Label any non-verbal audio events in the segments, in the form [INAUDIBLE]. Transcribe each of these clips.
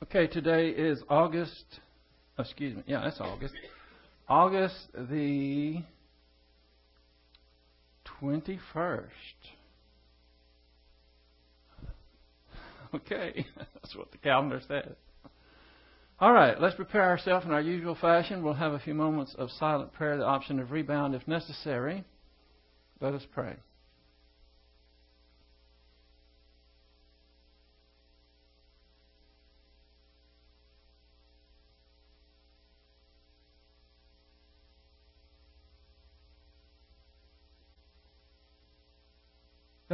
Okay, today is August. Oh, excuse me. Yeah, that's August. August the 21st. Okay, [LAUGHS] that's what the calendar says. All right, let's prepare ourselves in our usual fashion. We'll have a few moments of silent prayer, the option of rebound if necessary. Let us pray.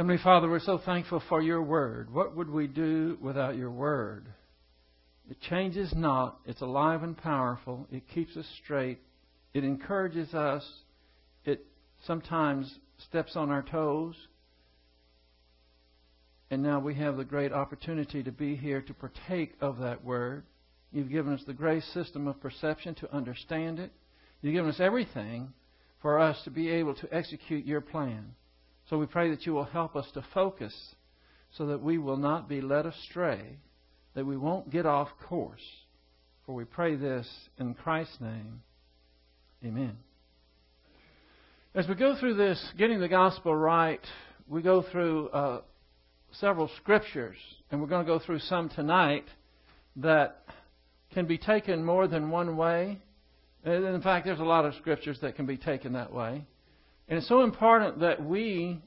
Heavenly Father, we're so thankful for your word. What would we do without your word? It changes not. It's alive and powerful. It keeps us straight. It encourages us. It sometimes steps on our toes. And now we have the great opportunity to be here to partake of that word. You've given us the grace system of perception to understand it. You've given us everything for us to be able to execute your plan. So we pray that you will help us to focus so that we will not be led astray, that we won't get off course. For we pray this in Christ's name. Amen. As we go through this, getting the gospel right, we go through uh, several scriptures, and we're going to go through some tonight that can be taken more than one way. In fact, there's a lot of scriptures that can be taken that way. And it's so important that we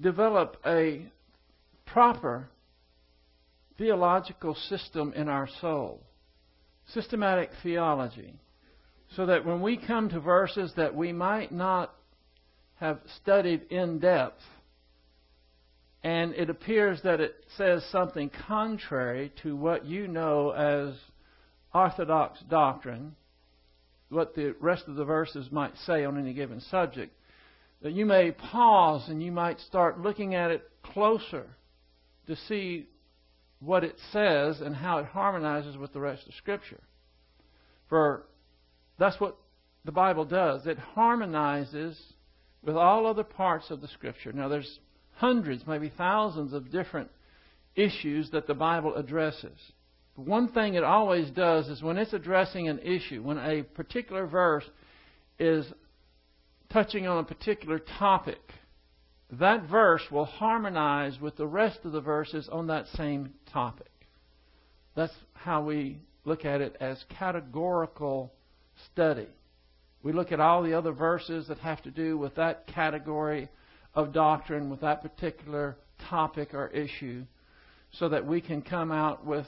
develop a proper theological system in our soul, systematic theology, so that when we come to verses that we might not have studied in depth, and it appears that it says something contrary to what you know as orthodox doctrine, what the rest of the verses might say on any given subject, that you may pause and you might start looking at it closer to see what it says and how it harmonizes with the rest of Scripture. For that's what the Bible does. It harmonizes with all other parts of the Scripture. Now, there's hundreds, maybe thousands of different issues that the Bible addresses. One thing it always does is when it's addressing an issue, when a particular verse is touching on a particular topic, that verse will harmonize with the rest of the verses on that same topic. That's how we look at it as categorical study. We look at all the other verses that have to do with that category of doctrine, with that particular topic or issue, so that we can come out with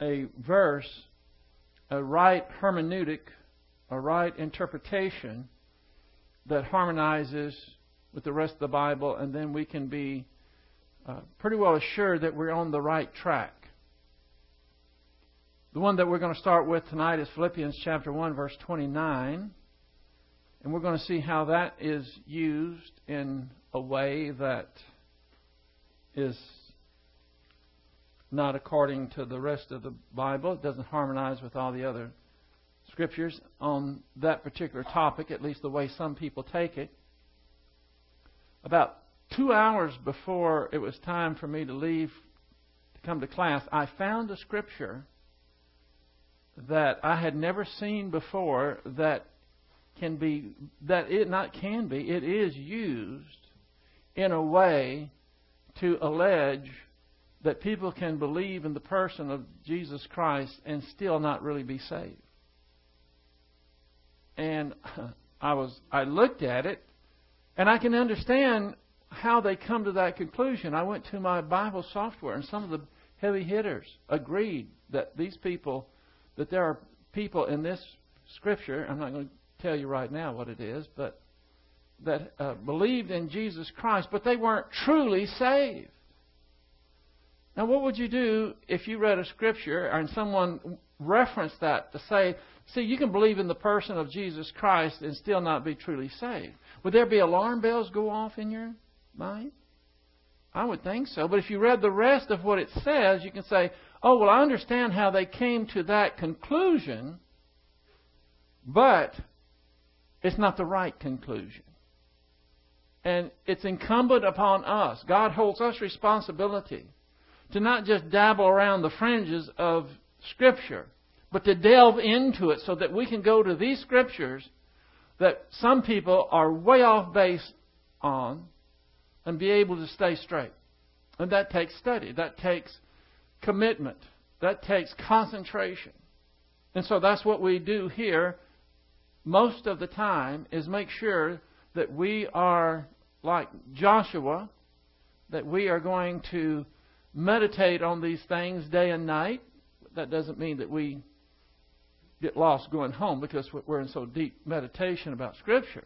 a verse, a right hermeneutic, a right interpretation that harmonizes with the rest of the Bible, and then we can be uh, pretty well assured that we're on the right track. The one that we're going to start with tonight is Philippians chapter 1 verse 29. And we're going to see how that is used in a way that is not according to the rest of the Bible. It doesn't harmonize with all the other scriptures on that particular topic, at least the way some people take it. About two hours before it was time for me to leave to come to class, I found a scripture that I had never seen before that can be that it not can be it is used in a way to allege that people can believe in the person of Jesus Christ and still not really be saved. And [LAUGHS] I was I looked at it and I can understand how they come to that conclusion. I went to my Bible software and some of the heavy hitters agreed that these people that there are people in this scripture, I'm not going to tell you right now what it is, but that uh, believed in Jesus Christ, but they weren't truly saved. Now, what would you do if you read a scripture and someone referenced that to say, see, you can believe in the person of Jesus Christ and still not be truly saved? Would there be alarm bells go off in your mind? I would think so. But if you read the rest of what it says, you can say, oh, well, I understand how they came to that conclusion, but it's not the right conclusion. And it's incumbent upon us. God holds us responsibility to not just dabble around the fringes of Scripture, but to delve into it so that we can go to these Scriptures that some people are way off base on and be able to stay straight. And that takes study, that takes commitment, that takes concentration. And so that's what we do here most of the time is make sure that we are like Joshua, that we are going to meditate on these things day and night. That doesn't mean that we get lost going home because we're in so deep meditation about Scripture.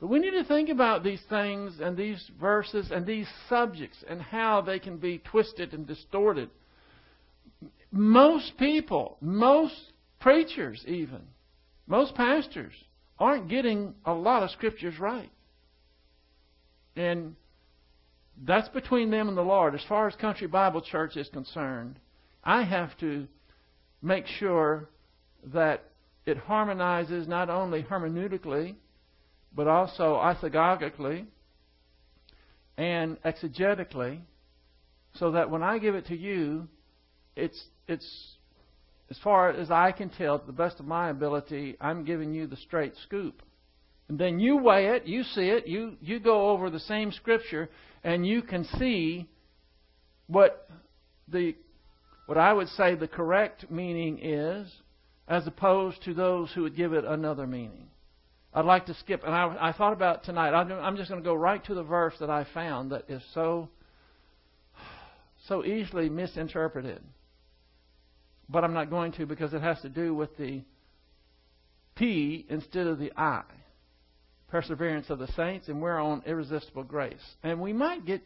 But we need to think about these things and these verses and these subjects and how they can be twisted and distorted. Most people, most preachers, even, most pastors, aren't getting a lot of Scriptures right. And that's between them and the Lord. As far as Country Bible Church is concerned, I have to make sure that it harmonizes not only hermeneutically, but also isagogically and exegetically, so that when I give it to you, it's it's as far as I can tell, to the best of my ability, I'm giving you the straight scoop. And then you weigh it, you see it, you, you go over the same scripture, and you can see what the what I would say the correct meaning is, as opposed to those who would give it another meaning. I'd like to skip, and I, I thought about tonight. I'm just going to go right to the verse that I found that is so so easily misinterpreted. But I'm not going to because it has to do with the P instead of the I. Perseverance of the saints, and we're on irresistible grace. And we might get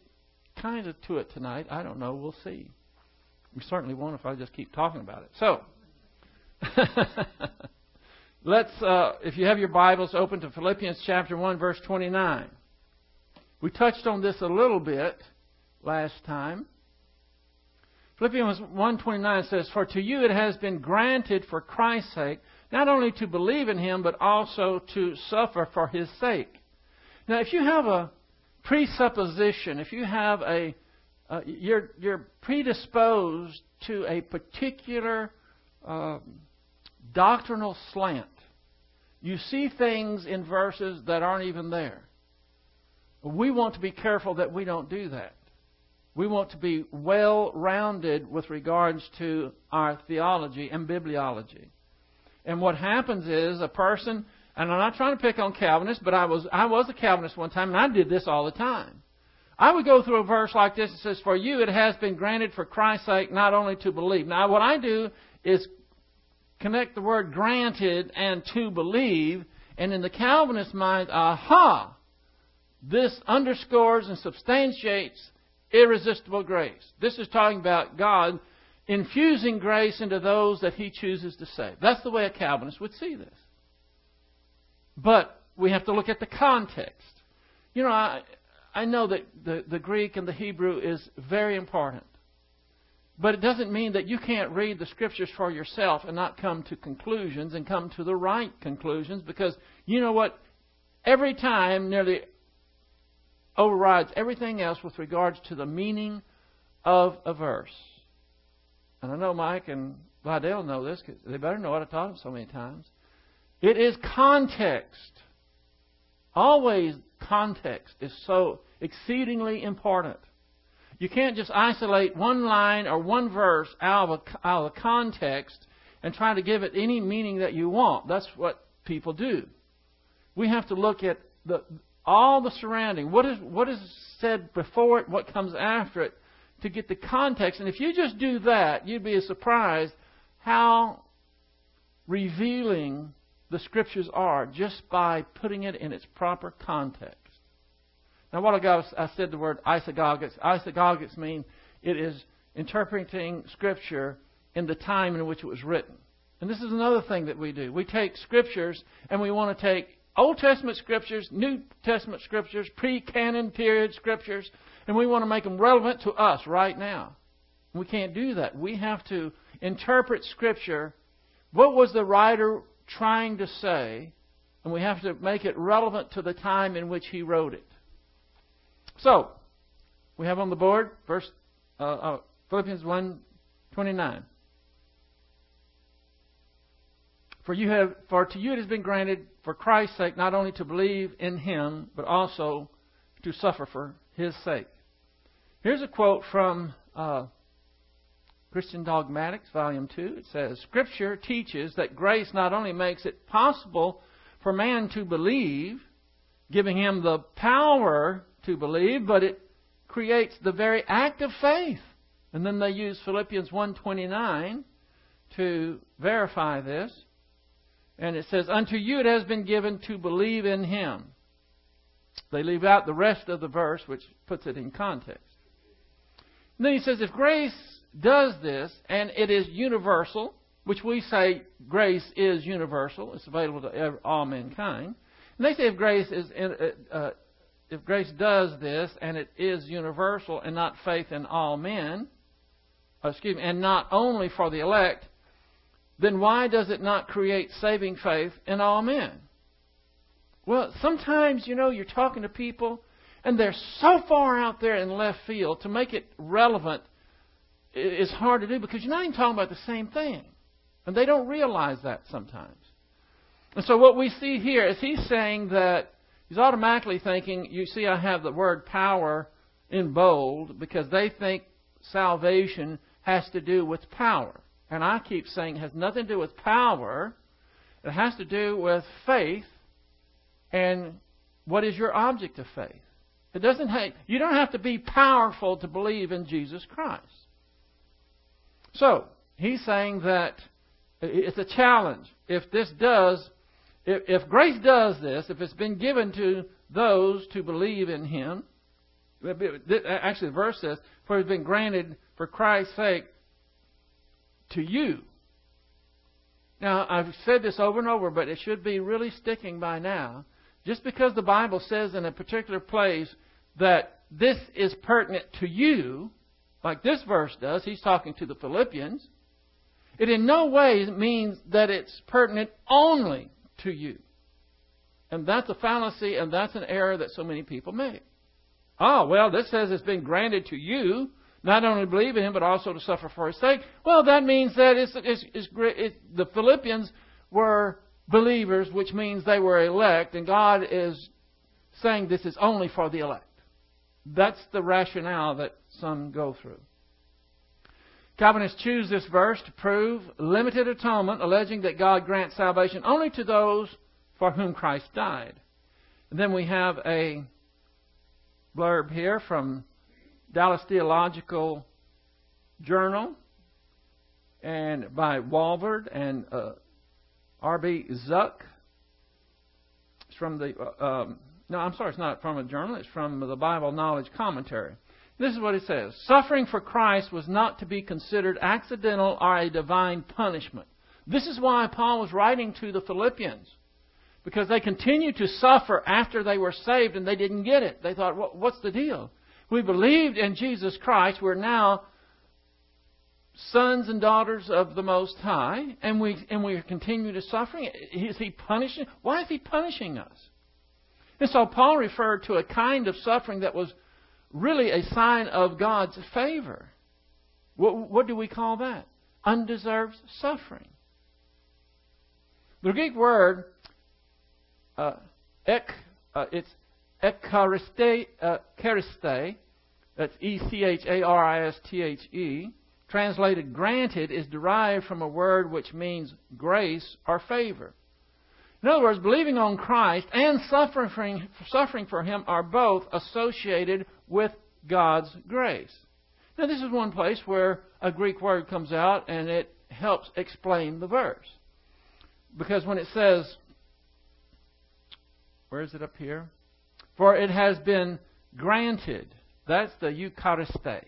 kind of to it tonight. I don't know. We'll see. We certainly won't if I just keep talking about it. So, [LAUGHS] let's, uh, if you have your Bibles, open to Philippians chapter 1, verse 29. We touched on this a little bit last time. Philippians 1.29 says, For to you it has been granted for Christ's sake, not only to believe in him, but also to suffer for his sake. Now, if you have a presupposition, if you have a, uh, you're, you're predisposed to a particular uh, doctrinal slant, you see things in verses that aren't even there. We want to be careful that we don't do that. We want to be well rounded with regards to our theology and bibliology. And what happens is a person, and I'm not trying to pick on Calvinists, but I was, I was a Calvinist one time, and I did this all the time. I would go through a verse like this. It says, For you it has been granted for Christ's sake not only to believe. Now, what I do is connect the word granted and to believe, and in the Calvinist mind, aha! This underscores and substantiates irresistible grace. This is talking about God infusing grace into those that He chooses to save. That's the way a Calvinist would see this. But we have to look at the context. You know, I, I know that the, the Greek and the Hebrew is very important. But it doesn't mean that you can't read the Scriptures for yourself and not come to conclusions and come to the right conclusions because you know what? Every time, nearly overrides everything else with regards to the meaning of a verse. And I know Mike and Vidal know this they better know it. I've taught them so many times. It is context. Always context is so exceedingly important. You can't just isolate one line or one verse out of, a, out of context and try to give it any meaning that you want. That's what people do. We have to look at the, all the surrounding, what is, what is said before it, what comes after it, to get the context. And if you just do that, you'd be surprised how revealing the Scriptures are just by putting it in its proper context. Now, what ago I said the word isagogics. Isagogics mean it is interpreting Scripture in the time in which it was written. And this is another thing that we do. We take Scriptures and we want to take Old Testament scriptures, New Testament scriptures, pre canon period scriptures, and we want to make them relevant to us right now. We can't do that. We have to interpret Scripture. What was the writer trying to say? And we have to make it relevant to the time in which he wrote it. So, we have on the board verse uh, uh, Philippians 1 29. For you have for to you it has been granted for Christ's sake not only to believe in him, but also to suffer for his sake. Here's a quote from uh, Christian Dogmatics, Volume 2. It says Scripture teaches that grace not only makes it possible for man to believe, giving him the power to believe, but it creates the very act of faith. And then they use Philippians 1:29 to verify this. And it says, Unto you it has been given to believe in him. They leave out the rest of the verse, which puts it in context. And then he says, If grace does this, and it is universal, which we say grace is universal, it's available to all mankind. And they say if grace is uh, uh, if grace does this and it is universal and not faith in all men, uh, excuse me, and not only for the elect, then why does it not create saving faith in all men? Well, sometimes, you know, you're talking to people and they're so far out there in left field to make it relevant is hard to do because you're not even talking about the same thing. And they don't realize that sometimes. And so what we see here is he's saying that he's automatically thinking, you see, I have the word power in bold because they think salvation has to do with power. And I keep saying it has nothing to do with power. It has to do with faith and what is your object of faith. It doesn't have, you don't have to be powerful to believe in Jesus Christ. So, he's saying that it's a challenge. If this does, if, if grace does this, if it's been given to those to believe in him, actually the verse says, for it's been granted for Christ's sake to you. Now, I've said this over and over, but it should be really sticking by now. Just because the Bible says in a particular place that this is pertinent to you, like this verse does, he's talking to the Philippians, it in no way means that it's pertinent only to you. And that's a fallacy and that's an error that so many people make. Oh, well, this says it's been granted to you, not only to believe in him, but also to suffer for his sake. Well, that means that it's, it's, it's, it, the Philippians were believers, which means they were elect, and God is saying this is only for the elect. That's the rationale that some go through. Calvinists choose this verse to prove limited atonement, alleging that God grants salvation only to those for whom Christ died. And then we have a blurb here from Dallas Theological Journal and by Walvoord and uh, R.B. Zuck. It's from the uh, um, no, I'm sorry, it's not from a journal. It's from the Bible Knowledge Commentary. This is what it says Suffering for Christ was not to be considered accidental or a divine punishment. This is why Paul was writing to the Philippians. Because they continued to suffer after they were saved and they didn't get it. They thought, what's the deal? We believed in Jesus Christ. We're now sons and daughters of the Most High, and we and we continue to suffering. Is He punishing? Why is He punishing us? And so Paul referred to a kind of suffering that was really a sign of God's favor. What, what do we call that? Undeserved suffering. The Greek word, uh, ek, uh, it's echaristhe, uh, that's E C H A R I S T H E, translated granted, is derived from a word which means grace or favor. In other words, believing on Christ and suffering, suffering for Him are both associated with God's grace. Now, this is one place where a Greek word comes out and it helps explain the verse. Because when it says, where is it up here? For it has been granted. That's the Euchariste.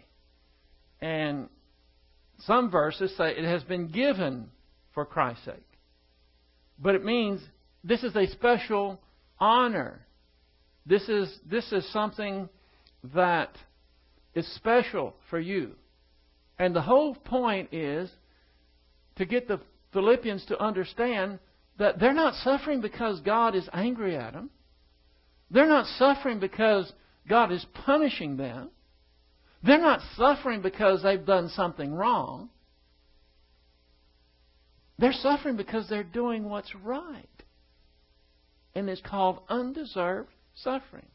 And some verses say it has been given for Christ's sake. But it means this is a special honor. This is, this is something that is special for you. And the whole point is to get the Philippians to understand that they're not suffering because God is angry at them. They're not suffering because God is punishing them. They're not suffering because they've done something wrong. They're suffering because they're doing what's right. And it's called undeserved suffering.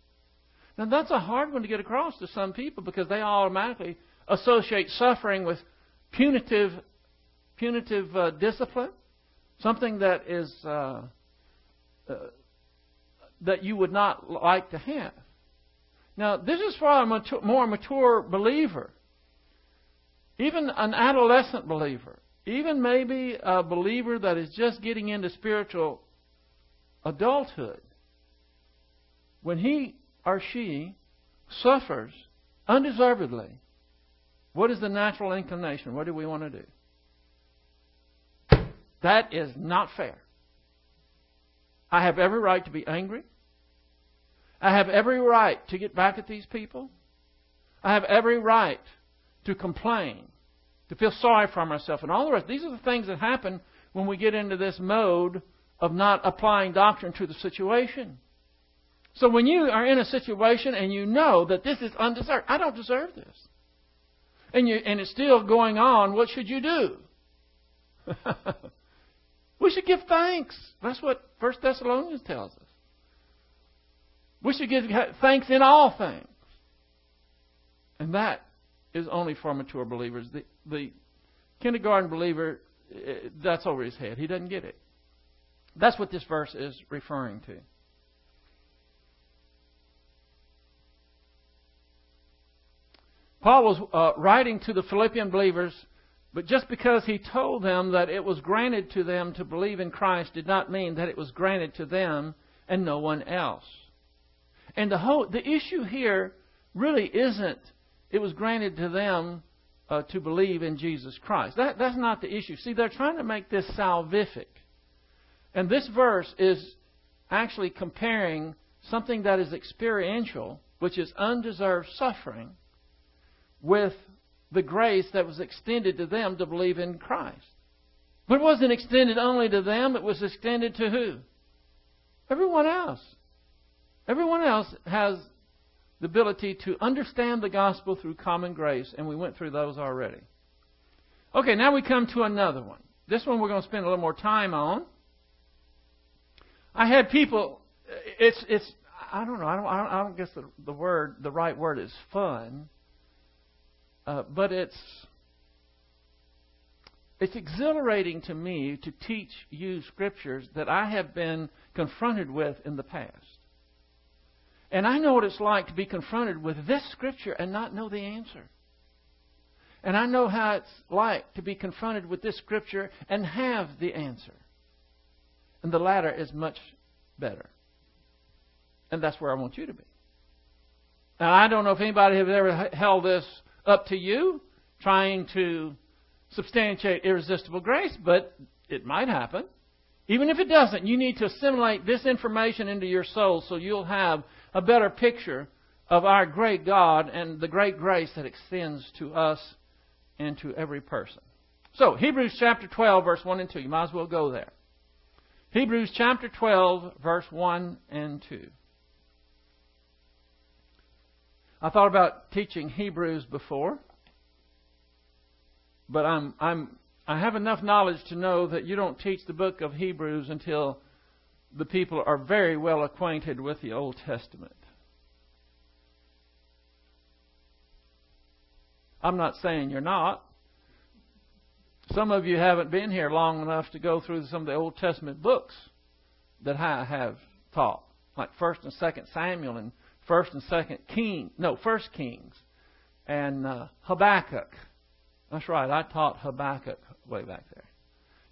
Now, that's a hard one to get across to some people because they automatically associate suffering with punitive, punitive uh, discipline, something that is uh, uh, that you would not like to have. Now, this is for a mature, more mature believer, even an adolescent believer, even maybe a believer that is just getting into spiritual adulthood. When he or she suffers undeservedly, what is the natural inclination? What do we want to do? That is not fair. I have every right to be angry. I have every right to get back at these people. I have every right to complain, to feel sorry for myself, and all the rest. These are the things that happen when we get into this mode of not applying doctrine to the situation. So when you are in a situation and you know that this is undeserved, I don't deserve this, and you and it's still going on, what should you do? [LAUGHS] we should give thanks. That's what First Thessalonians tells us. We should give thanks in all things. And that is only for mature believers. The, the kindergarten believer, eh, that's over his head. He doesn't get it. That's what this verse is referring to. Paul was uh, writing to the Philippian believers, but just because he told them that it was granted to them to believe in Christ did not mean that it was granted to them and no one else. And the whole the issue here really isn't it was granted to them uh, to believe in Jesus Christ. That that's not the issue. See, they're trying to make this salvific. And this verse is actually comparing something that is experiential, which is undeserved suffering, with the grace that was extended to them to believe in Christ. But it wasn't extended only to them, it was extended to who? Everyone else. Everyone else has the ability to understand the gospel through common grace, and we went through those already. Okay, now we come to another one. This one we're going to spend a little more time on. I had people. It's it's. I don't know. I don't. I don't, I don't guess the the word the right word is fun. Uh, but it's it's exhilarating to me to teach you scriptures that I have been confronted with in the past. And I know what it's like to be confronted with this scripture and not know the answer. And I know how it's like to be confronted with this scripture and have the answer. And the latter is much better. And that's where I want you to be. Now, I don't know if anybody has ever held this up to you, trying to substantiate irresistible grace, but it might happen. Even if it doesn't, you need to assimilate this information into your soul so you'll have a better picture of our great God and the great grace that extends to us and to every person. So, Hebrews chapter 12, verse 1 and 2. You might as well go there. Hebrews chapter 12, verse 1 and 2. I thought about teaching Hebrews before, but I'm, I'm, I have enough knowledge to know that you don't teach the book of Hebrews until the people are very well acquainted with the Old Testament. I'm not saying you're not. Some of you haven't been here long enough to go through some of the Old Testament books that I have taught, like First and Second Samuel and First and Second King, no First Kings, and uh, Habakkuk. That's right, I taught Habakkuk way back there.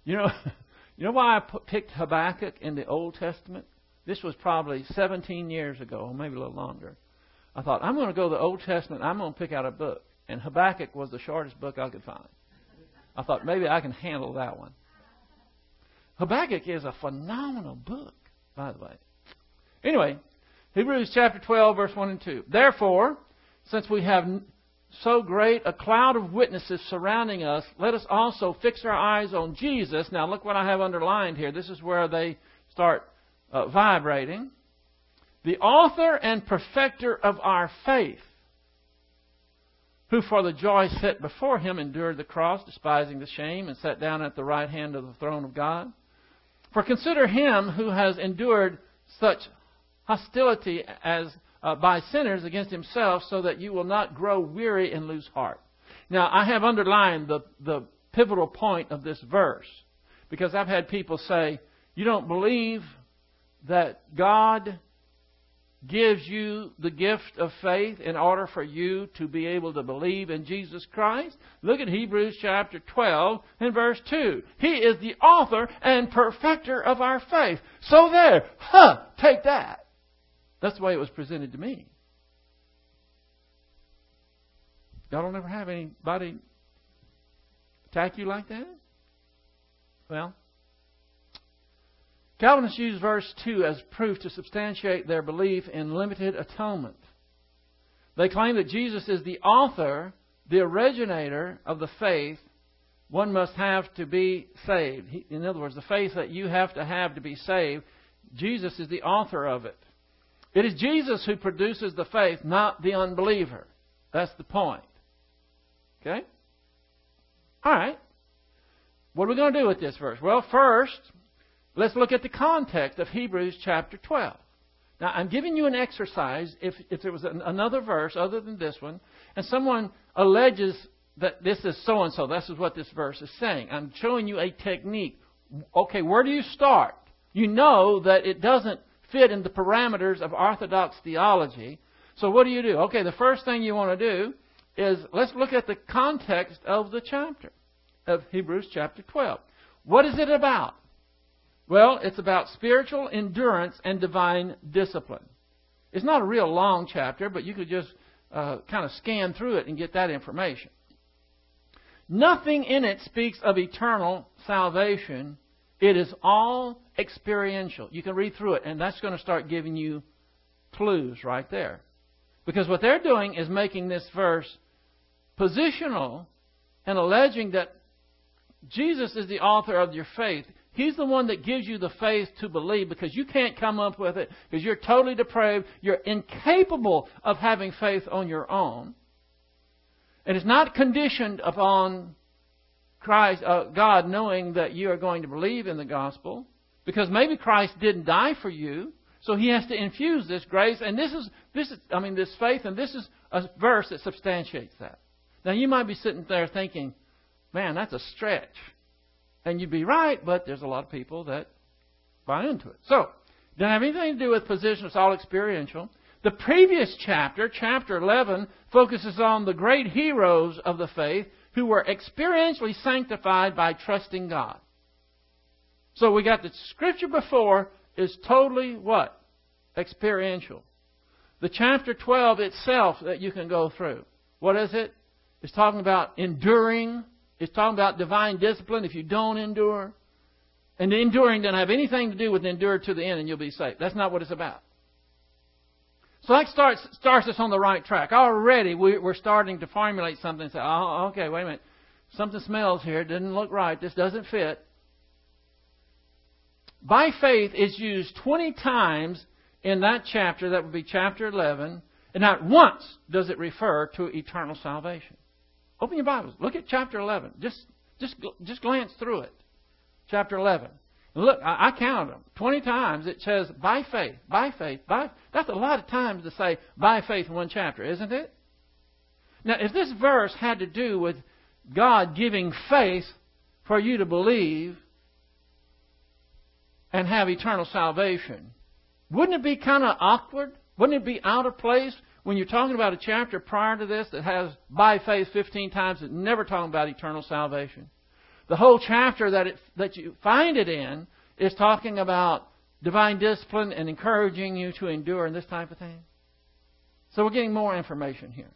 You know, [LAUGHS] You know why I picked Habakkuk in the Old Testament? This was probably 17 years ago, maybe a little longer. I thought, I'm going to go to the Old Testament, I'm going to pick out a book. And Habakkuk was the shortest book I could find. I thought, maybe I can handle that one. Habakkuk is a phenomenal book, by the way. Anyway, Hebrews chapter 12, verse 1 and 2. Therefore, since we have so great a cloud of witnesses surrounding us, let us also fix our eyes on Jesus. Now, look what I have underlined here. This is where they start uh, vibrating. The author and perfecter of our faith, who for the joy set before him endured the cross, despising the shame, and sat down at the right hand of the throne of God. For consider him who has endured such hostility as uh, by sinners against himself, so that you will not grow weary and lose heart. Now, I have underlined the, the pivotal point of this verse because I've had people say, You don't believe that God gives you the gift of faith in order for you to be able to believe in Jesus Christ? Look at Hebrews chapter 12 and verse 2. He is the author and perfecter of our faith. So there, huh, take that. That's the way it was presented to me. Y'all don't ever have anybody attack you like that? Well, Calvinists use verse 2 as proof to substantiate their belief in limited atonement. They claim that Jesus is the author, the originator of the faith one must have to be saved. In other words, the faith that you have to have to be saved, Jesus is the author of it. It is Jesus who produces the faith, not the unbeliever. That's the point. Okay? All right. What are we going to do with this verse? Well, first, let's look at the context of Hebrews chapter 12. Now, I'm giving you an exercise. If, if there was an, another verse other than this one, and someone alleges that this is so and so, this is what this verse is saying. I'm showing you a technique. Okay, where do you start? You know that it doesn't fit in the parameters of Orthodox theology. So what do you do? Okay, the first thing you want to do is let's look at the context of the chapter of Hebrews chapter 12. What is it about? Well, it's about spiritual endurance and divine discipline. It's not a real long chapter, but you could just uh, kind of scan through it and get that information. Nothing in it speaks of eternal salvation. It is all experiential. You can read through it, and that's going to start giving you clues right there. Because what they're doing is making this verse positional and alleging that Jesus is the author of your faith. He's the one that gives you the faith to believe because you can't come up with it because you're totally depraved. You're incapable of having faith on your own. And it's not conditioned upon Christ, uh, God knowing that you are going to believe in the gospel because maybe Christ didn't die for you. So he has to infuse this grace, and this is this is I mean this faith, and this is a verse that substantiates that. Now, you might be sitting there thinking, man, that's a stretch. And you'd be right, but there's a lot of people that buy into it. So, doesn't have anything to do with position, it's all experiential. The previous chapter, chapter 11, focuses on the great heroes of the faith who were experientially sanctified by trusting God. So we got the scripture before is totally what? Experiential. The chapter 12 itself that you can go through. What is it? It's talking about enduring. It's talking about divine discipline if you don't endure. And enduring doesn't have anything to do with endure to the end and you'll be saved. That's not what it's about. So that starts, starts us on the right track. Already we're starting to formulate something and say, oh, okay, wait a minute. Something smells here. It doesn't look right. This doesn't fit. By faith is used 20 times in that chapter. That would be chapter 11. And not once does it refer to eternal salvation. Open your Bibles. Look at chapter 11. Just, just, just glance through it. Chapter 11. And look, I, I counted them. 20 times it says by faith, by faith, by. That's a lot of times to say by faith in one chapter, isn't it? Now, if this verse had to do with God giving faith for you to believe and have eternal salvation, wouldn't it be kind of awkward? Wouldn't it be out of place when you're talking about a chapter prior to this that has by faith 15 times, it's never talking about eternal salvation. The whole chapter that, it, that you find it in is talking about divine discipline and encouraging you to endure and this type of thing. So we're getting more information here.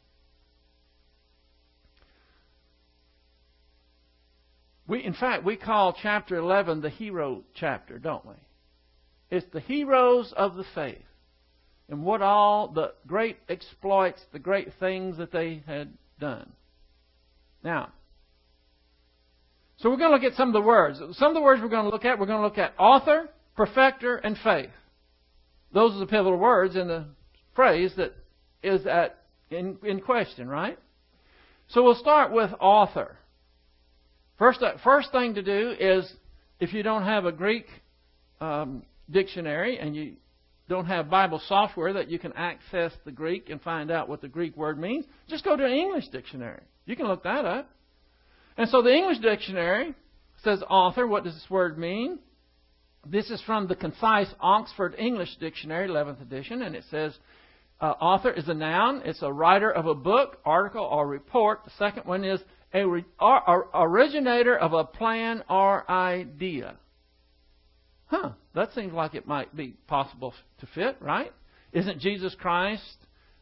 We, in fact, we call chapter 11 the hero chapter, don't we? It's the heroes of the faith and what all the great exploits, the great things that they had done. Now, so we're going to look at some of the words. Some of the words we're going to look at, we're going to look at author, perfecter, and faith. Those are the pivotal words in the phrase that is at in, in question, right? So we'll start with author. First, first thing to do is if you don't have a Greek um, dictionary and you don't have Bible software that you can access the Greek and find out what the Greek word means, just go to an English dictionary. You can look that up. And so the English dictionary says author. What does this word mean? This is from the Concise Oxford English Dictionary, 11th edition, and it says uh, author is a noun. It's a writer of a book, article, or report. The second one is a re- or, or originator of a plan or idea. Huh, that seems like it might be possible to fit, right? Isn't Jesus Christ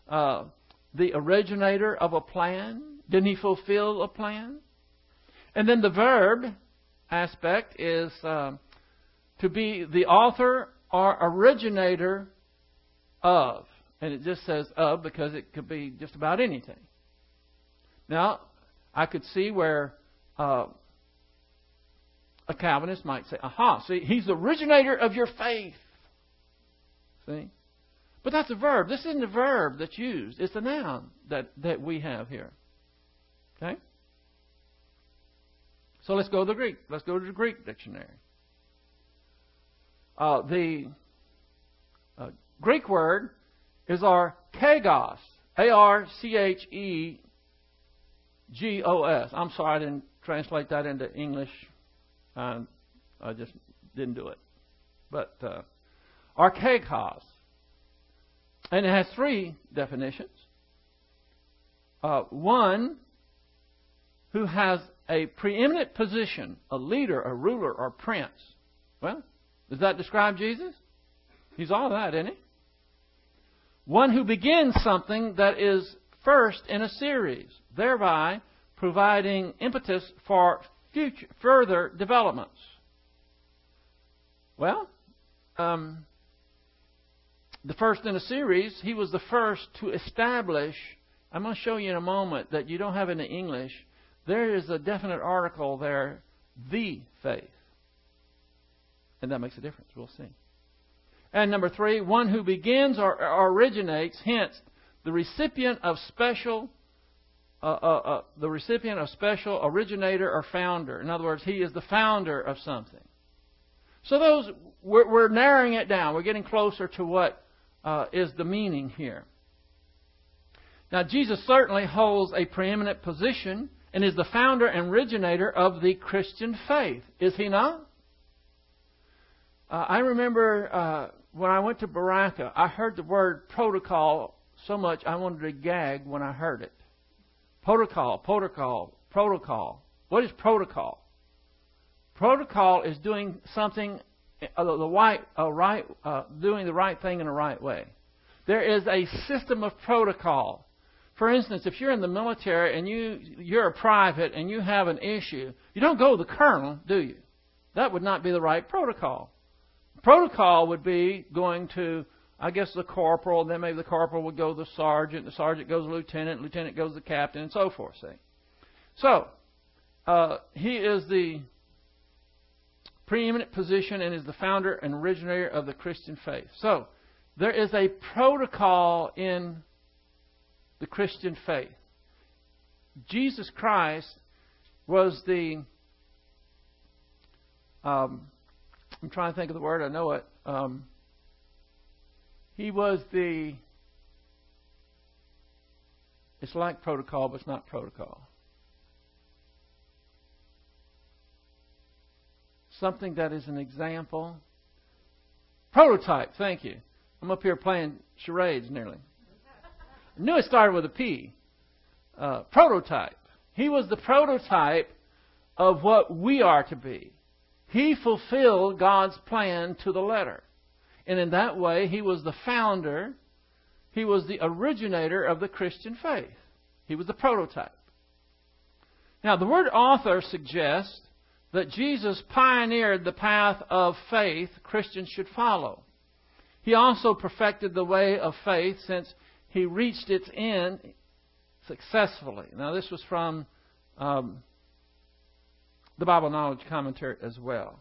uh, the originator of a plan? Didn't he fulfill a plan? And then the verb aspect is uh, to be the author or originator of. And it just says of because it could be just about anything. Now, I could see where uh, a Calvinist might say, aha, see, he's the originator of your faith. See? But that's a verb. This isn't a verb that's used, it's a noun that, that we have here. Okay? So let's go to the Greek. Let's go to the Greek dictionary. Uh, the uh, Greek word is our kagos. A R C H E G O S. I'm sorry I didn't translate that into English. Um, I just didn't do it. But uh. And it has three definitions. Uh, one, who has a preeminent position, a leader, a ruler, or prince. Well, does that describe Jesus? He's all that, isn't he? One who begins something that is first in a series, thereby providing impetus for future, further developments. Well, um, the first in a series, he was the first to establish. I'm going to show you in a moment that you don't have in the English. There is a definite article there, the faith. And that makes a difference. We'll see. And number three, one who begins or originates, hence, the recipient of special, uh, uh, uh, the recipient of special originator or founder. In other words, he is the founder of something. So those, we're, we're narrowing it down. We're getting closer to what uh, is the meaning here. Now, Jesus certainly holds a preeminent position and is the founder and originator of the Christian faith, is he not? Uh, I remember uh, when I went to Berachah, I heard the word protocol so much I wanted to gag when I heard it. Protocol, protocol, protocol. What is protocol? Protocol is doing something uh, the right, uh, right, uh, doing the right thing in the right way. There is a system of protocol. For instance, if you're in the military and you you're a private and you have an issue, you don't go to the colonel, do you? That would not be the right protocol. Protocol would be going to, I guess, the corporal, then maybe the corporal would go to the sergeant, the sergeant goes to the lieutenant, lieutenant goes to the captain, and so forth, see? So, uh, he is the preeminent position and is the founder and originator of the Christian faith. So, there is a protocol in the Christian faith. Jesus Christ was the um, I'm trying to think of the word. I know it. Um, he was the. It's like protocol, but it's not protocol. Something that is an example. Prototype, thank you. I'm up here playing charades nearly. Knew it started with a P. Uh, prototype. He was the prototype of what we are to be. He fulfilled God's plan to the letter. And in that way, he was the founder, he was the originator of the Christian faith. He was the prototype. Now, the word author suggests that Jesus pioneered the path of faith Christians should follow. He also perfected the way of faith since he reached its end successfully. Now, this was from um, the Bible Knowledge Commentary as well.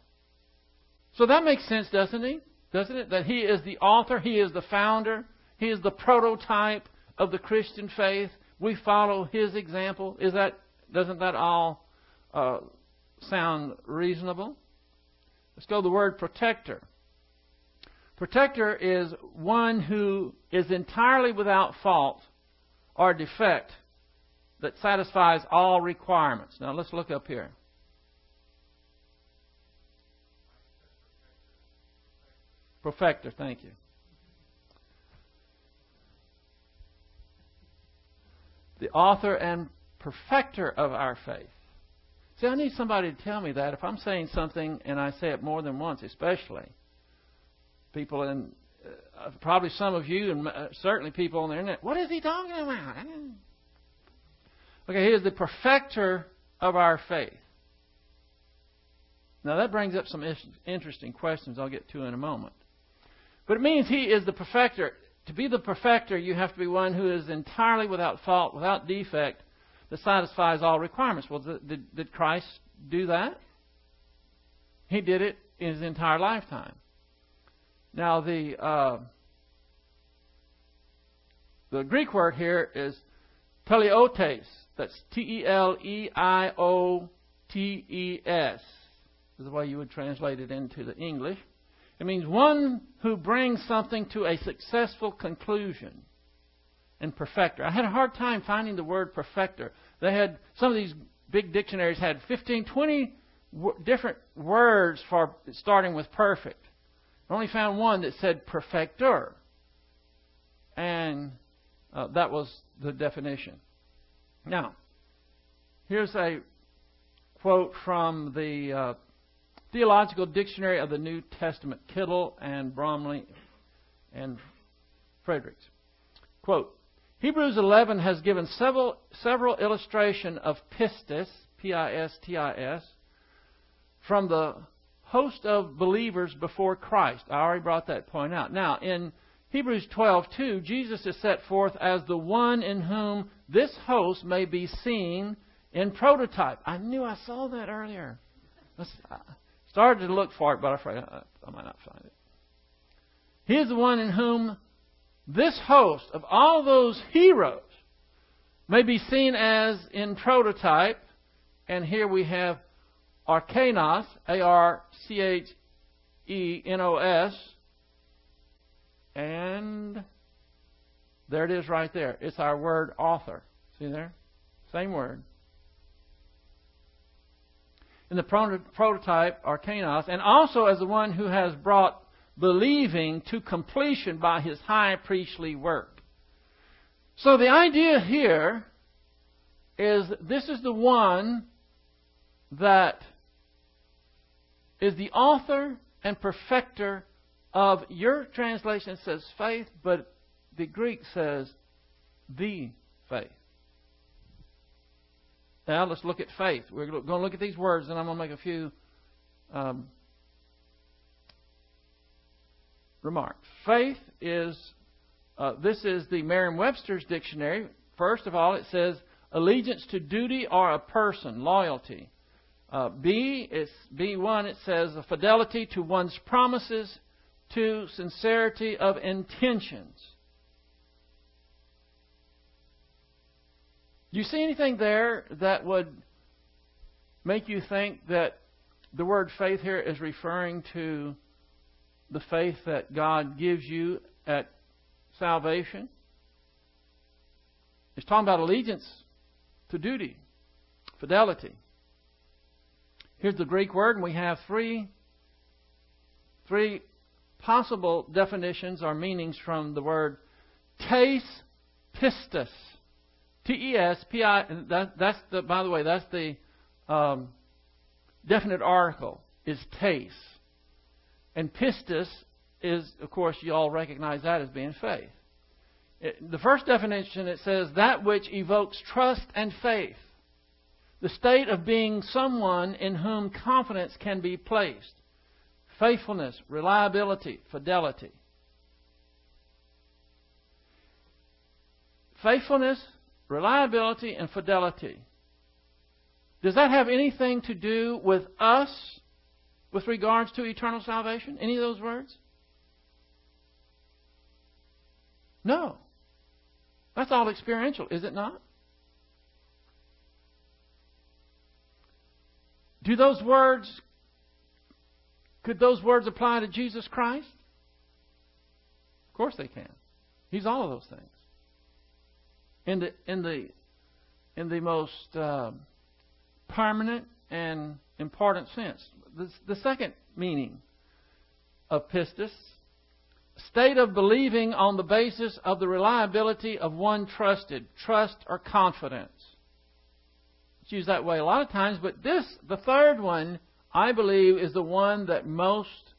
So that makes sense, doesn't he? Doesn't it? That he is the author, he is the founder, he is the prototype of the Christian faith we follow his example. Is that doesn't that all uh, sound reasonable? Let's go to the word protector. Protector is one who is entirely without fault or defect that satisfies all requirements. Now let's look up here. Perfecter, thank you. The author and perfecter of our faith. See, I need somebody to tell me that. If I'm saying something and I say it more than once, especially, people in, uh, probably some of you and uh, certainly people on the internet, what is he talking about? Okay, he is the perfecter of our faith. Now that brings up some interesting questions I'll get to in a moment. But it means he is the perfecter. To be the perfecter, you have to be one who is entirely without fault, without defect, that satisfies all requirements. Well, did, did Christ do that? He did it in his entire lifetime. Now, the uh, the Greek word here is teleiotes. That's T E L E I O T E S. Is the way you would translate it into the English. It means one who brings something to a successful conclusion. And perfecter. I had a hard time finding the word perfecter. They had some of these big dictionaries had 15, 20 w- different words for starting with perfect. I only found one that said perfecter. And uh, that was the definition. Now, here's a quote from the uh, Theological Dictionary of the New Testament, Kittel and Bromiley and Fredericks. Quote, Hebrews 11 has given several, several illustration of pistis, P-I-S-T-I-S, from the host of believers before Christ. I already brought that point out. Now, in Hebrews 12:2, Jesus is set forth as the one in whom this host may be seen in prototype. I knew I saw that earlier. I started to look for it, but I forgot, I might not find it. He is the one in whom this host of all those heroes may be seen as in prototype, and here we have Archegos, A R C H E N O S, and there it is right there. It's our word author. See there? Same word. In the prototype, Archegos, and also as the one who has brought believing to completion by his high priestly work. So the idea here is this is the one that is the author and perfecter of your translation says faith, but the Greek says the faith. Now let's look at faith. We're going to look at these words, and I'm going to make a few um, remarks. Faith is uh, this is the Merriam-Webster's dictionary. First of all, it says allegiance to duty or a person, loyalty. Uh, B is B1. It says a fidelity to one's promises, to sincerity of intentions. Do you see anything there that would make you think that the word faith here is referring to the faith that God gives you at salvation? It's talking about allegiance to duty, fidelity. Here's the Greek word, and we have three, three possible definitions or meanings from the word tes pistis. T E S P I. That, that's the. By the way, that's the um, definite article. Is tes, and pistis is, of course, you all recognize that as being faith. It, the first definition it says that which evokes trust and faith the state of being someone in whom confidence can be placed. Faithfulness, reliability, fidelity. Faithfulness, reliability, and fidelity. Does that have anything to do with us with regards to eternal salvation? Any of those words? No. That's all experiential, is it not? Do those words, could those words apply to Jesus Christ? Of course they can. He's all of those things. In the, in the, in the most uh, permanent and important sense. The, the second meaning of pistis state of believing on the basis of the reliability of one trusted, trust or confidence. It's used that way a lot of times, but this, the third one, I believe, is the one that most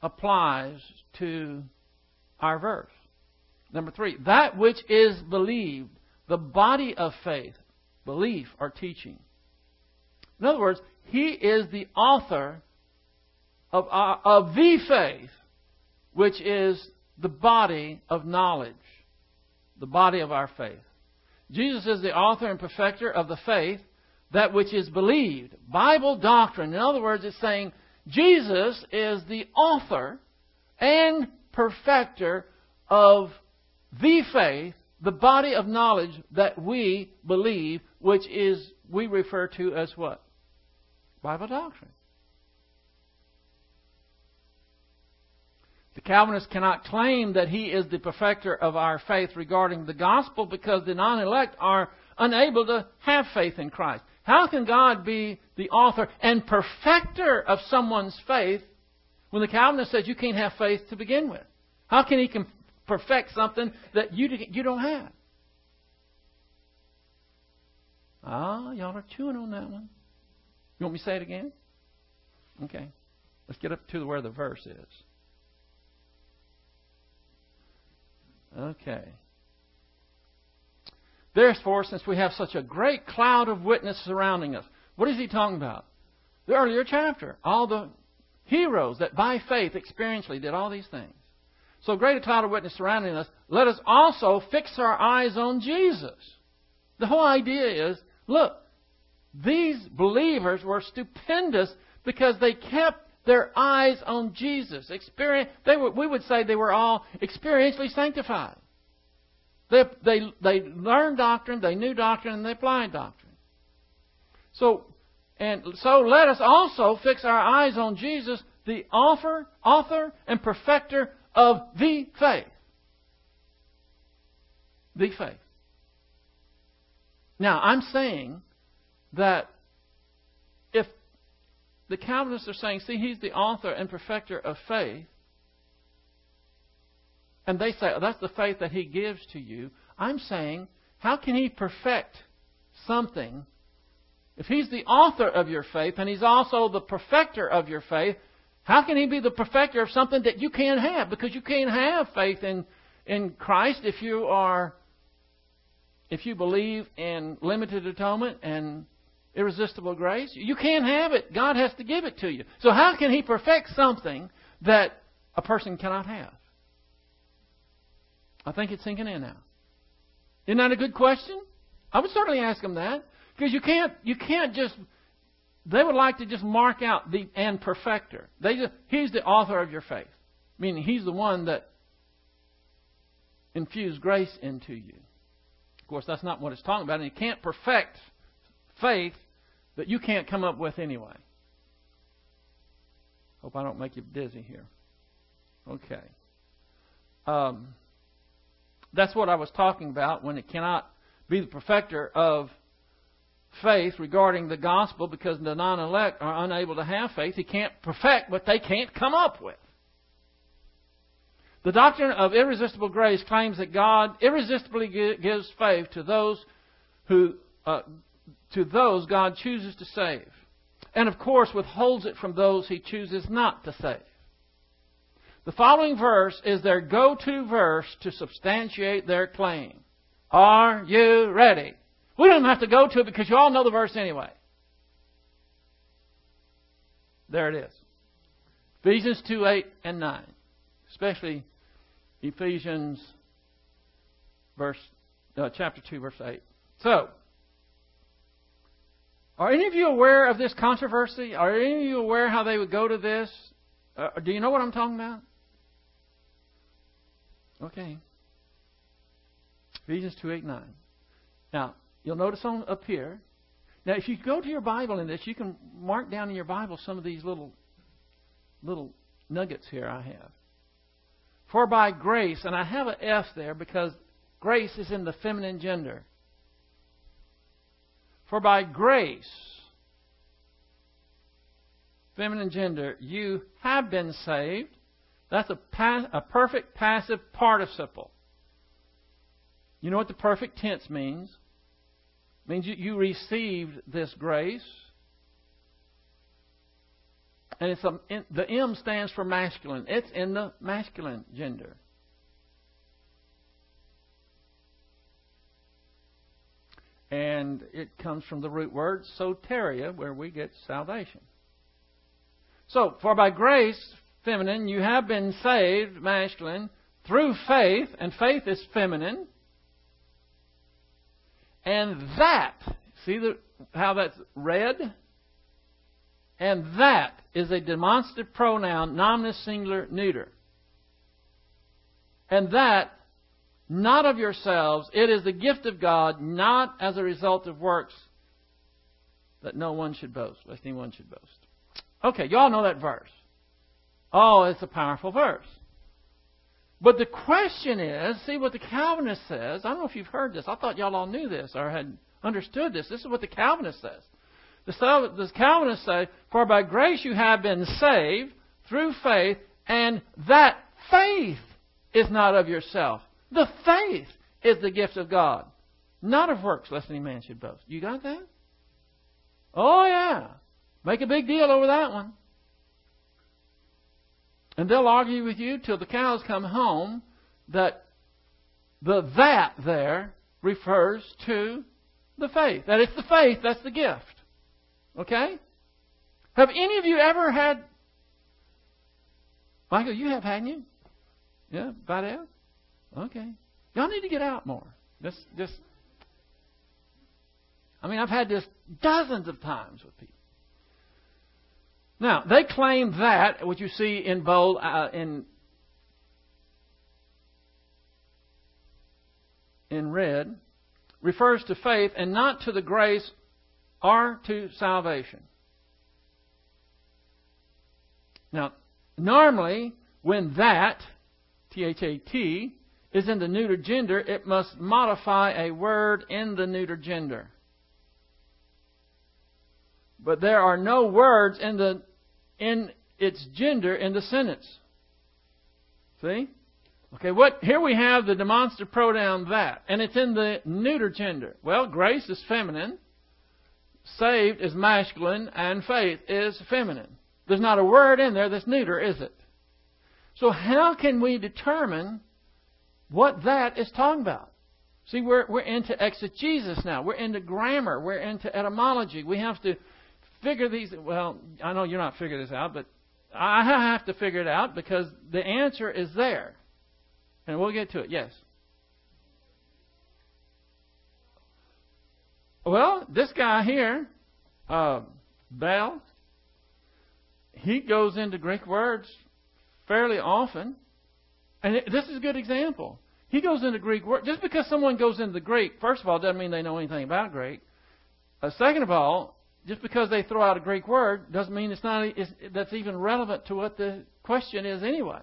applies to our verse. Number three, that which is believed, the body of faith, belief or teaching. In other words, he is the author of, our, of the faith which is the body of knowledge, the body of our faith. Jesus is the author and perfecter of the faith, that which is believed. Bible doctrine. In other words, it's saying Jesus is the author and perfecter of the faith, the body of knowledge that we believe, which is we refer to as what? Bible doctrine. The Calvinist cannot claim that he is the perfecter of our faith regarding the gospel because the non elect are unable to have faith in Christ. How can God be the author and perfecter of someone's faith when the Calvinist says you can't have faith to begin with? How can he perfect something that you, you don't have? Ah, y'all are chewing on that one. You want me to say it again? Okay. Let's get up to where the verse is. Okay. Therefore, since we have such a great cloud of witnesses surrounding us, what is he talking about? The earlier chapter. All the heroes that by faith experientially did all these things. So great a cloud of witnesses surrounding us, let us also fix our eyes on Jesus. The whole idea is, look, these believers were stupendous because they kept their eyes on Jesus. Experience, they were, we would say they were all experientially sanctified. They, they, they learned doctrine, they knew doctrine, and they applied doctrine. So, and so let us also fix our eyes on Jesus, the author, author and perfecter of the faith. The faith. Now, I'm saying that the Calvinists are saying, see, he's the author and perfecter of faith. And they say, oh, that's the faith that he gives to you. I'm saying, how can he perfect something? If he's the author of your faith and he's also the perfecter of your faith, how can he be the perfecter of something that you can't have? Because you can't have faith in, in Christ if you are if you believe in limited atonement and irresistible grace. You can't have it. God has to give it to you. So how can He perfect something that a person cannot have? I think it's sinking in now. Isn't that a good question? I would certainly ask them that because you can't you can't just. They would like to just mark out the and perfecter. They just, he's the author of your faith, meaning he's the one that infused grace into you. Of course, that's not what it's talking about, and you can't perfect faith that you can't come up with anyway. Hope I don't make you dizzy here. Okay. Um, that's what I was talking about when it cannot be the perfecter of faith regarding the gospel because the non elect are unable to have faith. He can't perfect what they can't come up with. The doctrine of irresistible grace claims that God irresistibly gives faith to those who uh, to those God chooses to save, and of course withholds it from those he chooses not to save. The following verse is their go to verse to substantiate their claim. Are you ready? We don't have to go to it because you all know the verse anyway. There it is. Ephesians 2 8 and 9. Especially Ephesians verse, uh, chapter 2, verse 8. So, are any of you aware of this controversy? Are any of you aware how they would go to this? Uh, do you know what I'm talking about? Okay. Ephesians 2 8 9. Now, you'll notice on up here, Now, if you go to your Bible in this, you can mark down in your Bible some of these little little nuggets here I have. For by grace, and I have an F there because grace is in the feminine gender. For by grace, feminine gender, you have been saved. That's a, a perfect passive participle. You know what the perfect tense means? It means you, you received this grace. And it's a, the M stands for masculine. It's in the masculine gender. And it comes from the root word soteria, where we get salvation. So, for by grace, feminine, you have been saved, masculine, through faith, and faith is feminine. And that, see the, how that's read? And that is a demonstrative pronoun, nominus singular neuter. And that, not of yourselves, it is the gift of God, not as a result of works, that no one should boast, lest anyone should boast. Okay, y'all know that verse. Oh, it's a powerful verse. But the question is, see what the Calvinist says. I don't know if you've heard this. I thought y'all all knew this or had understood this. This is what the Calvinist says. The Calvinists say, For by grace you have been saved through faith, and that faith is not of yourself. The faith is the gift of God, not of works, lest any man should boast. You got that? Oh, yeah. Make a big deal over that one. And they'll argue with you till the cows come home that the that there refers to the faith. That it's the faith that's the gift. Okay? Have any of you ever had Michael, you have, hadn't you? Yeah, about out? Okay. Y'all need to get out more. Just just I mean, I've had this dozens of times with people. Now, they claim that, what you see in bold, uh, in, in red, refers to faith and not to the grace or to salvation. Now, normally, when that, T H A T, is in the neuter gender, it must modify a word in the neuter gender. But there are no words in the in its gender in the sentence. See? Okay, what here we have the demonstrative pronoun that, and it's in the neuter gender. Well, grace is feminine, saved is masculine, and faith is feminine. There's not a word in there that's neuter, is it? So how can we determine what that is talking about? See, we're, we're into exegesis now. We're into grammar. We're into etymology. We have to figure these. Well, I know you're not figuring this out, but I have to figure it out because the answer is there, and we'll get to it. Yes. Well, this guy here, uh, Bell, he goes into Greek words fairly often, and this is a good example. He goes into Greek words. Just because someone goes into the Greek, first of all, doesn't mean they know anything about Greek. Uh, second of all, just because they throw out a Greek word doesn't mean it's not it's, that's even relevant to what the question is anyway.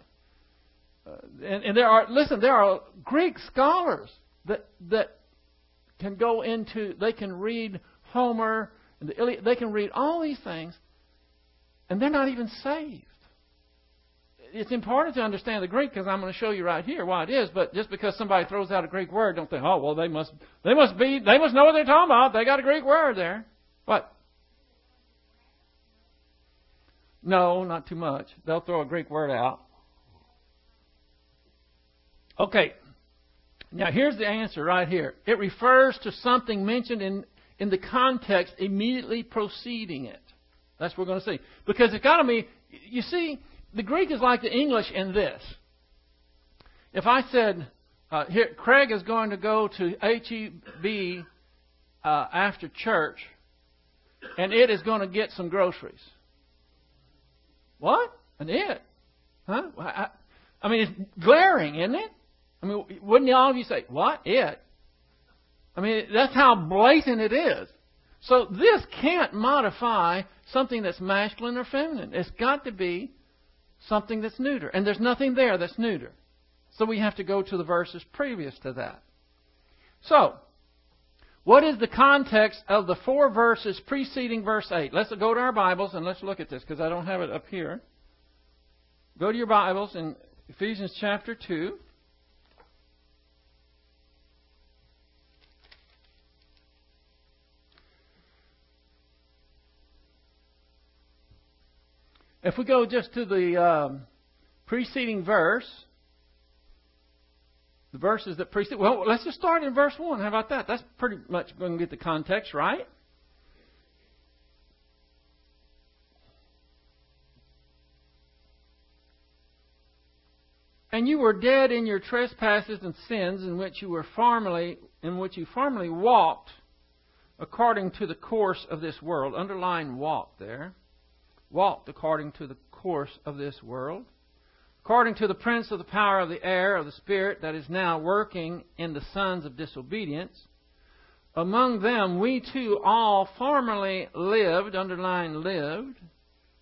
Uh, and, and there are listen, there are Greek scholars that that can go into they can read Homer and the Iliad, they can read all these things, and they're not even saved. It's important to understand the Greek because I'm going to show you right here why it is. But just because somebody throws out a Greek word, don't think, oh well, they must they must be they must know what they're talking about. They got a Greek word there. What? No, not too much. They'll throw a Greek word out. Okay. Now here's the answer right here. It refers to something mentioned in, in the context immediately preceding it. That's what we're going to see. Because it's got to be, you see, the Greek is like the English in this. If I said, uh, here, Craig is going to go to HEB uh, after church, and it is going to get some groceries. What? An it? Huh? I, I mean, it's glaring, isn't it? I mean, wouldn't all of you say, what? It? I mean, that's how blatant it is. So this can't modify something that's masculine or feminine. It's got to be something that's neuter. And there's nothing there that's neuter. So we have to go to the verses previous to that. So, what is the context of the four verses preceding verse 8? Let's go to our Bibles and let's look at this because I don't have it up here. Go to your Bibles in Ephesians chapter 2. If we go just to the um, preceding verse, the verses that precede. Well, let's just start in verse 1. How about that? That's pretty much going to get the context, right? And you were dead in your trespasses and sins in which you were formerly in which you formerly walked according to the course of this world. Underline walk there. Walked according to the course of this world according to the prince of the power of the air, of the spirit that is now working in the sons of disobedience. Among them we too all formerly lived, underline lived.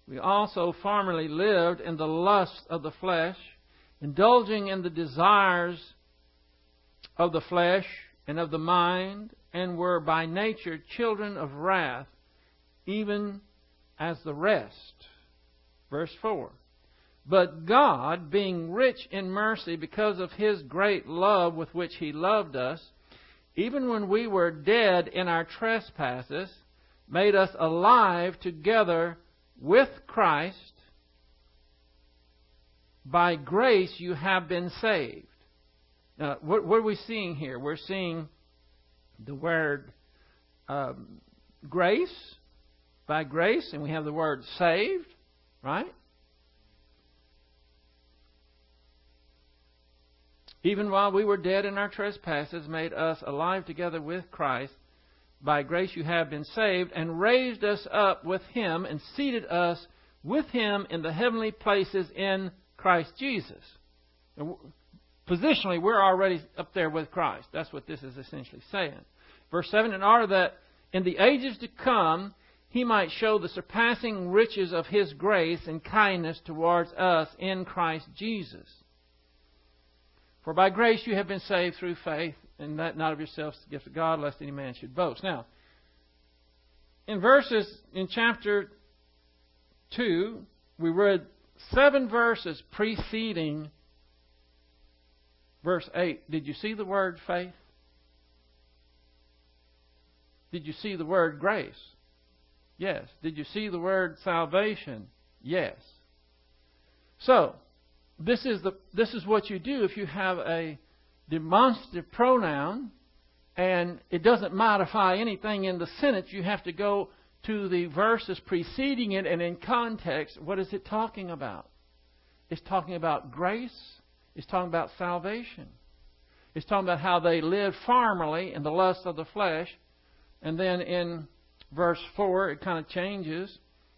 We also formerly lived in the lust of the flesh, indulging in the desires of the flesh and of the mind, and were by nature children of wrath, even as the rest. Verse 4. But God, being rich in mercy because of his great love with which he loved us, even when we were dead in our trespasses, made us alive together with Christ. By grace you have been saved. Now, what, what are we seeing here? We're seeing the word um, grace, by grace, and we have the word saved, right? even while we were dead in our trespasses, made us alive together with Christ. By grace you have been saved, and raised us up with him, and seated us with him in the heavenly places in Christ Jesus. Positionally, we're already up there with Christ. That's what this is essentially saying. Verse 7 In order that in the ages to come he might show the surpassing riches of his grace and kindness towards us in Christ Jesus. For by grace you have been saved through faith, and that not of yourselves, the gift of God, lest any man should boast. Now, in verses in chapter 2, we read seven verses preceding verse 8. Did you see the word faith? Did you see the word grace? Yes. Did you see the word salvation? Yes. So, this is, the, this is what you do if you have a demonstrative pronoun and it doesn't modify anything in the sentence. You have to go to the verses preceding it and in context, what is it talking about? It's talking about grace. It's talking about salvation. It's talking about how they lived formerly in the lust of the flesh. And then in verse 4, it kind of changes.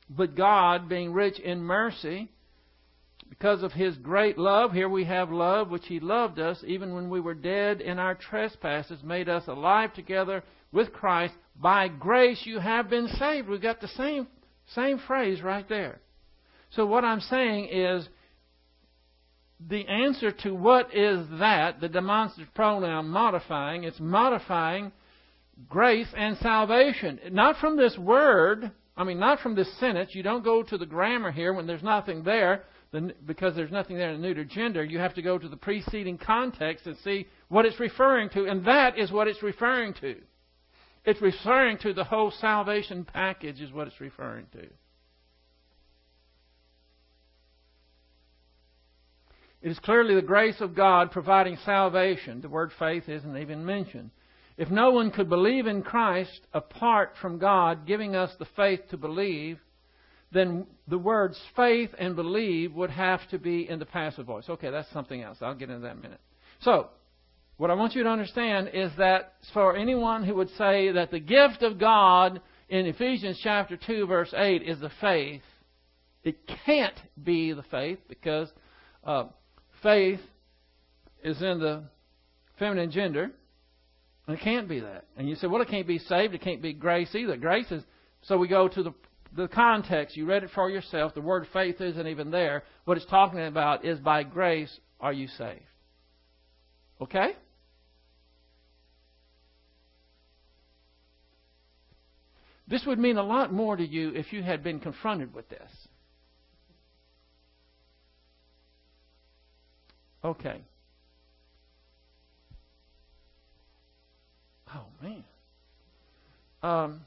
But God, being rich in mercy, because of his great love, here we have love, which he loved us, even when we were dead in our trespasses, made us alive together with Christ. By grace you have been saved. We've got the same, same phrase right there. So what I'm saying is, the answer to what is that, the demonstrative pronoun modifying, it's modifying grace and salvation. Not from this word, I mean, not from this sentence. You don't go to the grammar here when there's nothing there because there's nothing there in the neuter gender, you have to go to the preceding context and see what it's referring to, and that is what it's referring to. It's referring to the whole salvation package, is what it's referring to. It is clearly the grace of God providing salvation. The word faith isn't even mentioned. If no one could believe in Christ apart from God giving us the faith to believe, then the words faith and believe would have to be in the passive voice. Okay, that's something else. I'll get into that in a minute. So, what I want you to understand is that for anyone who would say that the gift of God in Ephesians chapter 2 verse 8 is the faith, it can't be the faith because uh, faith is in the feminine gender And it can't be that. And you say, well, it can't be saved. It can't be grace either. Grace is. So we go to the the context. You read it for yourself. The word faith isn't even there. What it's talking about is by grace are you saved. Okay? This would mean a lot more to you if you had been confronted with this. Okay. Oh, man. Um,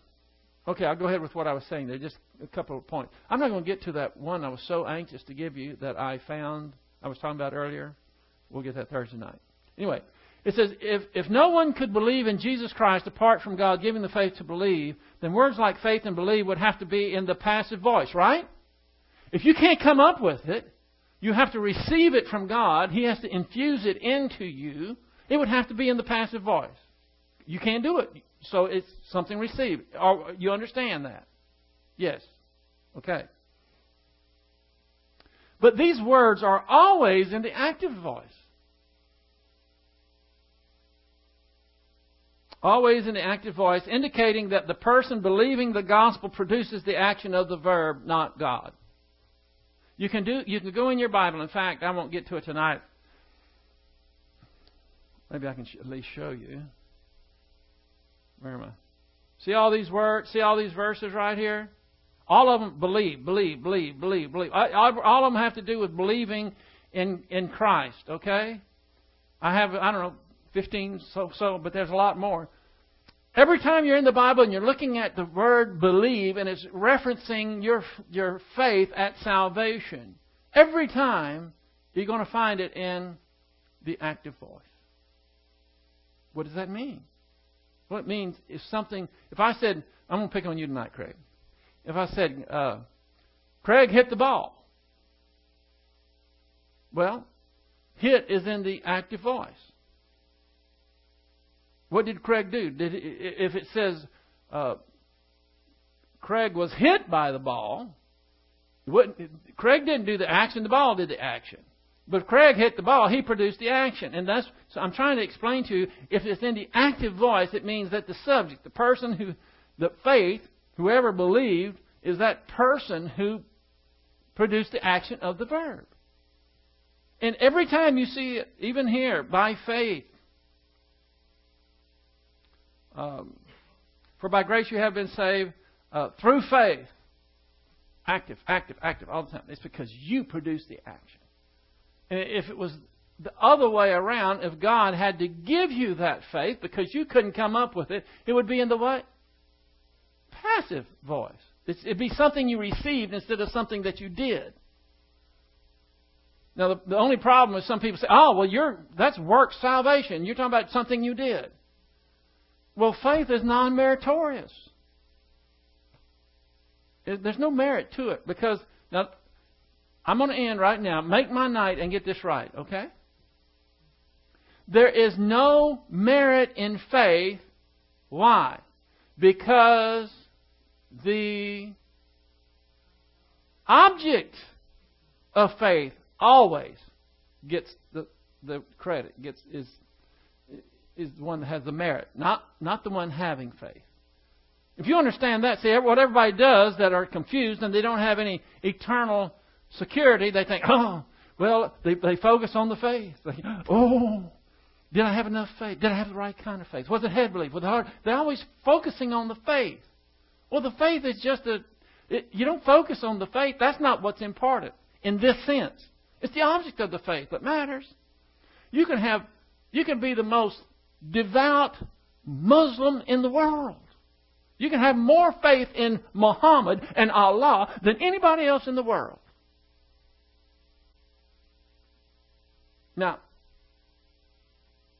okay, I'll go ahead with what I was saying there. Just a couple of points. I'm not going to get to that one I was so anxious to give you that I found, I was talking about earlier. We'll get that Thursday night. Anyway, it says, if, if no one could believe in Jesus Christ apart from God giving the faith to believe, then words like faith and believe would have to be in the passive voice, right? If you can't come up with it, you have to receive it from God. He has to infuse it into you. It would have to be in the passive voice. You can't do it. So it's something received. You understand that? Yes. Okay. But these words are always in the active voice. Always in the active voice, indicating that the person believing the gospel produces the action of the verb, not God. You can do you can go in your Bible. In fact, I won't get to it tonight. Maybe I can at least show you. Where am I? See all these words? See all these verses right here? All of them believe, believe, believe, believe, believe. All of them have to do with believing in in Christ. Okay? I have I don't know 15 so so, but there's a lot more. Every time you're in the Bible and you're looking at the word believe and it's referencing your your faith at salvation, every time you're going to find it in the active voice. What does that mean? What it means is something. If I said, I'm going to pick on you tonight, Craig. If I said, uh, Craig hit the ball. Well, hit is in the active voice. What did Craig do? Did if it says uh, Craig was hit by the ball, Craig didn't do the action. The ball did the action. But Craig hit the ball, he produced the action. And that's so I'm trying to explain to you if it's in the active voice, it means that the subject, the person who the faith, whoever believed, is that person who produced the action of the verb. And every time you see it, even here, by faith, um, for by grace you have been saved uh, through faith. Active, active, active all the time. It's because you produced the action. And if it was the other way around, if God had to give you that faith because you couldn't come up with it, it would be in the what? Passive voice. it'd be something you received instead of something that you did. Now, the, the only problem is some people say, oh, well, you're, that's work salvation. You're talking about something you did. Well, faith is non meritorious. There's no merit to it because, now, I'm going to end right now. Make my night and get this right, okay? There is no merit in faith. Why? Because the object of faith always gets the, the credit, gets is is the one that has the merit, not not the one having faith. If you understand that, see what everybody does that are confused and they don't have any eternal security, they think, oh, well, they, they focus on the faith. They, oh, did I have enough faith? Did I have the right kind of faith? Was it head belief? Was it heart? They're always focusing on the faith. Well, the faith is just a. It, you don't focus on the faith. That's not what's important in this sense. It's the object of the faith that matters. You can have, you can be the most devout Muslim in the world. You can have more faith in Muhammad and Allah than anybody else in the world. Now,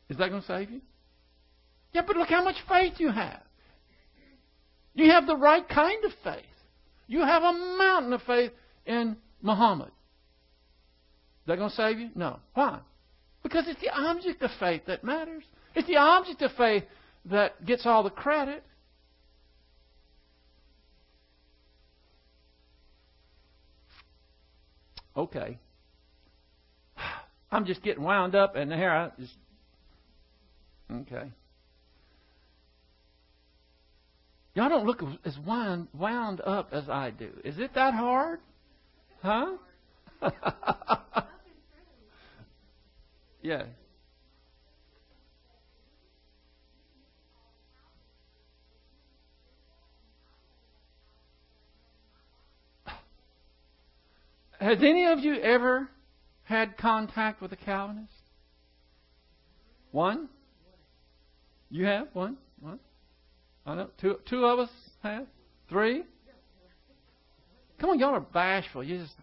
is that going to save you? Yeah, but look how much faith you have. You have the right kind of faith. You have a mountain of faith in Muhammad. Is that going to save you? No. Why? Because it's the object of faith that matters. It's the object of faith that gets all the credit. Okay. I'm just getting wound up, and here I just. Okay. Y'all don't look as wound, wound up as I do. Is it that hard? Huh? [LAUGHS] yeah. Has any of you ever had contact with a Calvinist? One? You have? One? One? I know. Two, two of us have? Three? Come on, y'all are bashful. You just.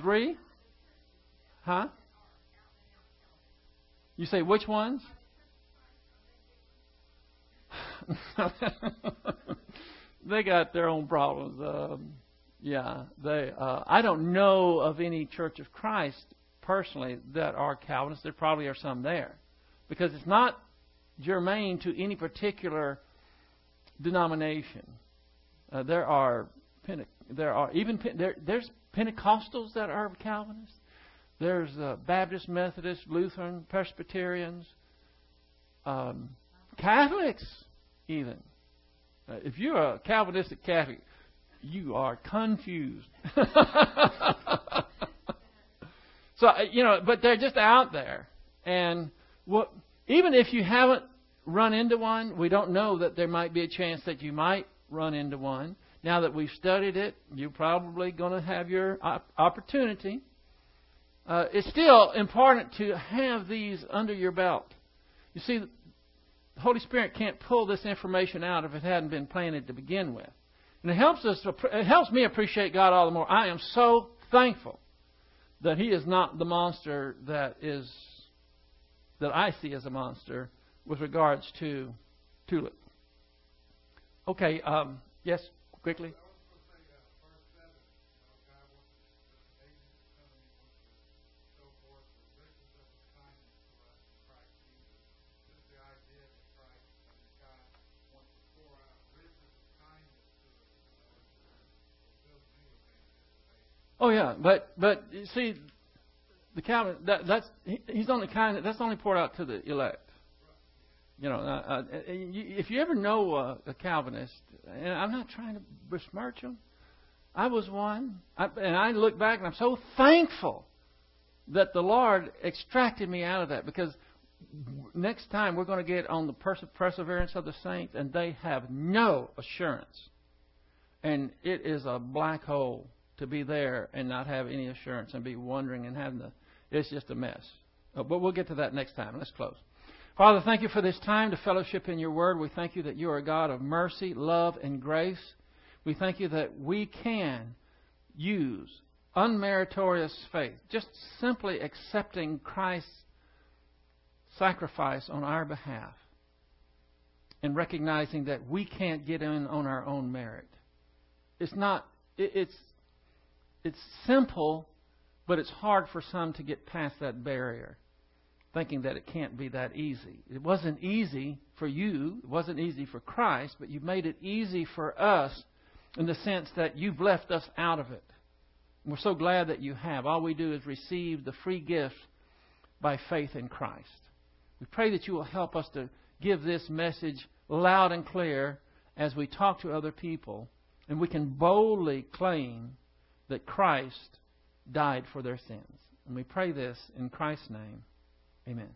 Three? Huh? You say which ones? [LAUGHS] they got their own problems. Um, yeah, they. Uh, I don't know of any Church of Christ personally that are Calvinists. There probably are some there, because it's not germane to any particular denomination. Uh, there are there are even there, there's Pentecostals that are Calvinists. There's uh, Baptist, Methodist, Lutheran, Presbyterians, um, Catholics, even. Uh, if you're a Calvinistic Catholic, you are confused. [LAUGHS] so you know, but they're just out there, and what even if you haven't run into one, we don't know that there might be a chance that you might run into one. Now that we've studied it, you're probably going to have your opportunity. Uh, it's still important to have these under your belt. You see, the Holy Spirit can't pull this information out if it hadn't been planted to begin with. And it helps us. It helps me appreciate God all the more. I am so thankful that He is not the monster that is that I see as a monster with regards to tulip. Okay. Um, yes, quickly. Oh yeah, but but you see, the Calvin that, that's he, he's only kind of that's only poured out to the elect. You know, uh, uh, if you ever know a, a Calvinist, and I'm not trying to besmirch them, I was one, I, and I look back and I'm so thankful that the Lord extracted me out of that because next time we're going to get on the perse- perseverance of the saints, and they have no assurance, and it is a black hole to be there and not have any assurance and be wondering and having the. It's just a mess. Uh, but we'll get to that next time. Let's close. Father, thank you for this time to fellowship in your word. We thank you that you are a God of mercy, love, and grace. We thank you that we can use unmeritorious faith, just simply accepting Christ's sacrifice on our behalf and recognizing that we can't get in on our own merit. It's not, it's, it's simple, but it's hard for some to get past that barrier thinking that it can't be that easy. It wasn't easy for you, it wasn't easy for Christ, but you've made it easy for us in the sense that you've left us out of it. We're so glad that you have. All we do is receive the free gift by faith in Christ. We pray that you will help us to give this message loud and clear as we talk to other people, and we can boldly claim that Christ died for their sins. And we pray this in Christ's name. Amen.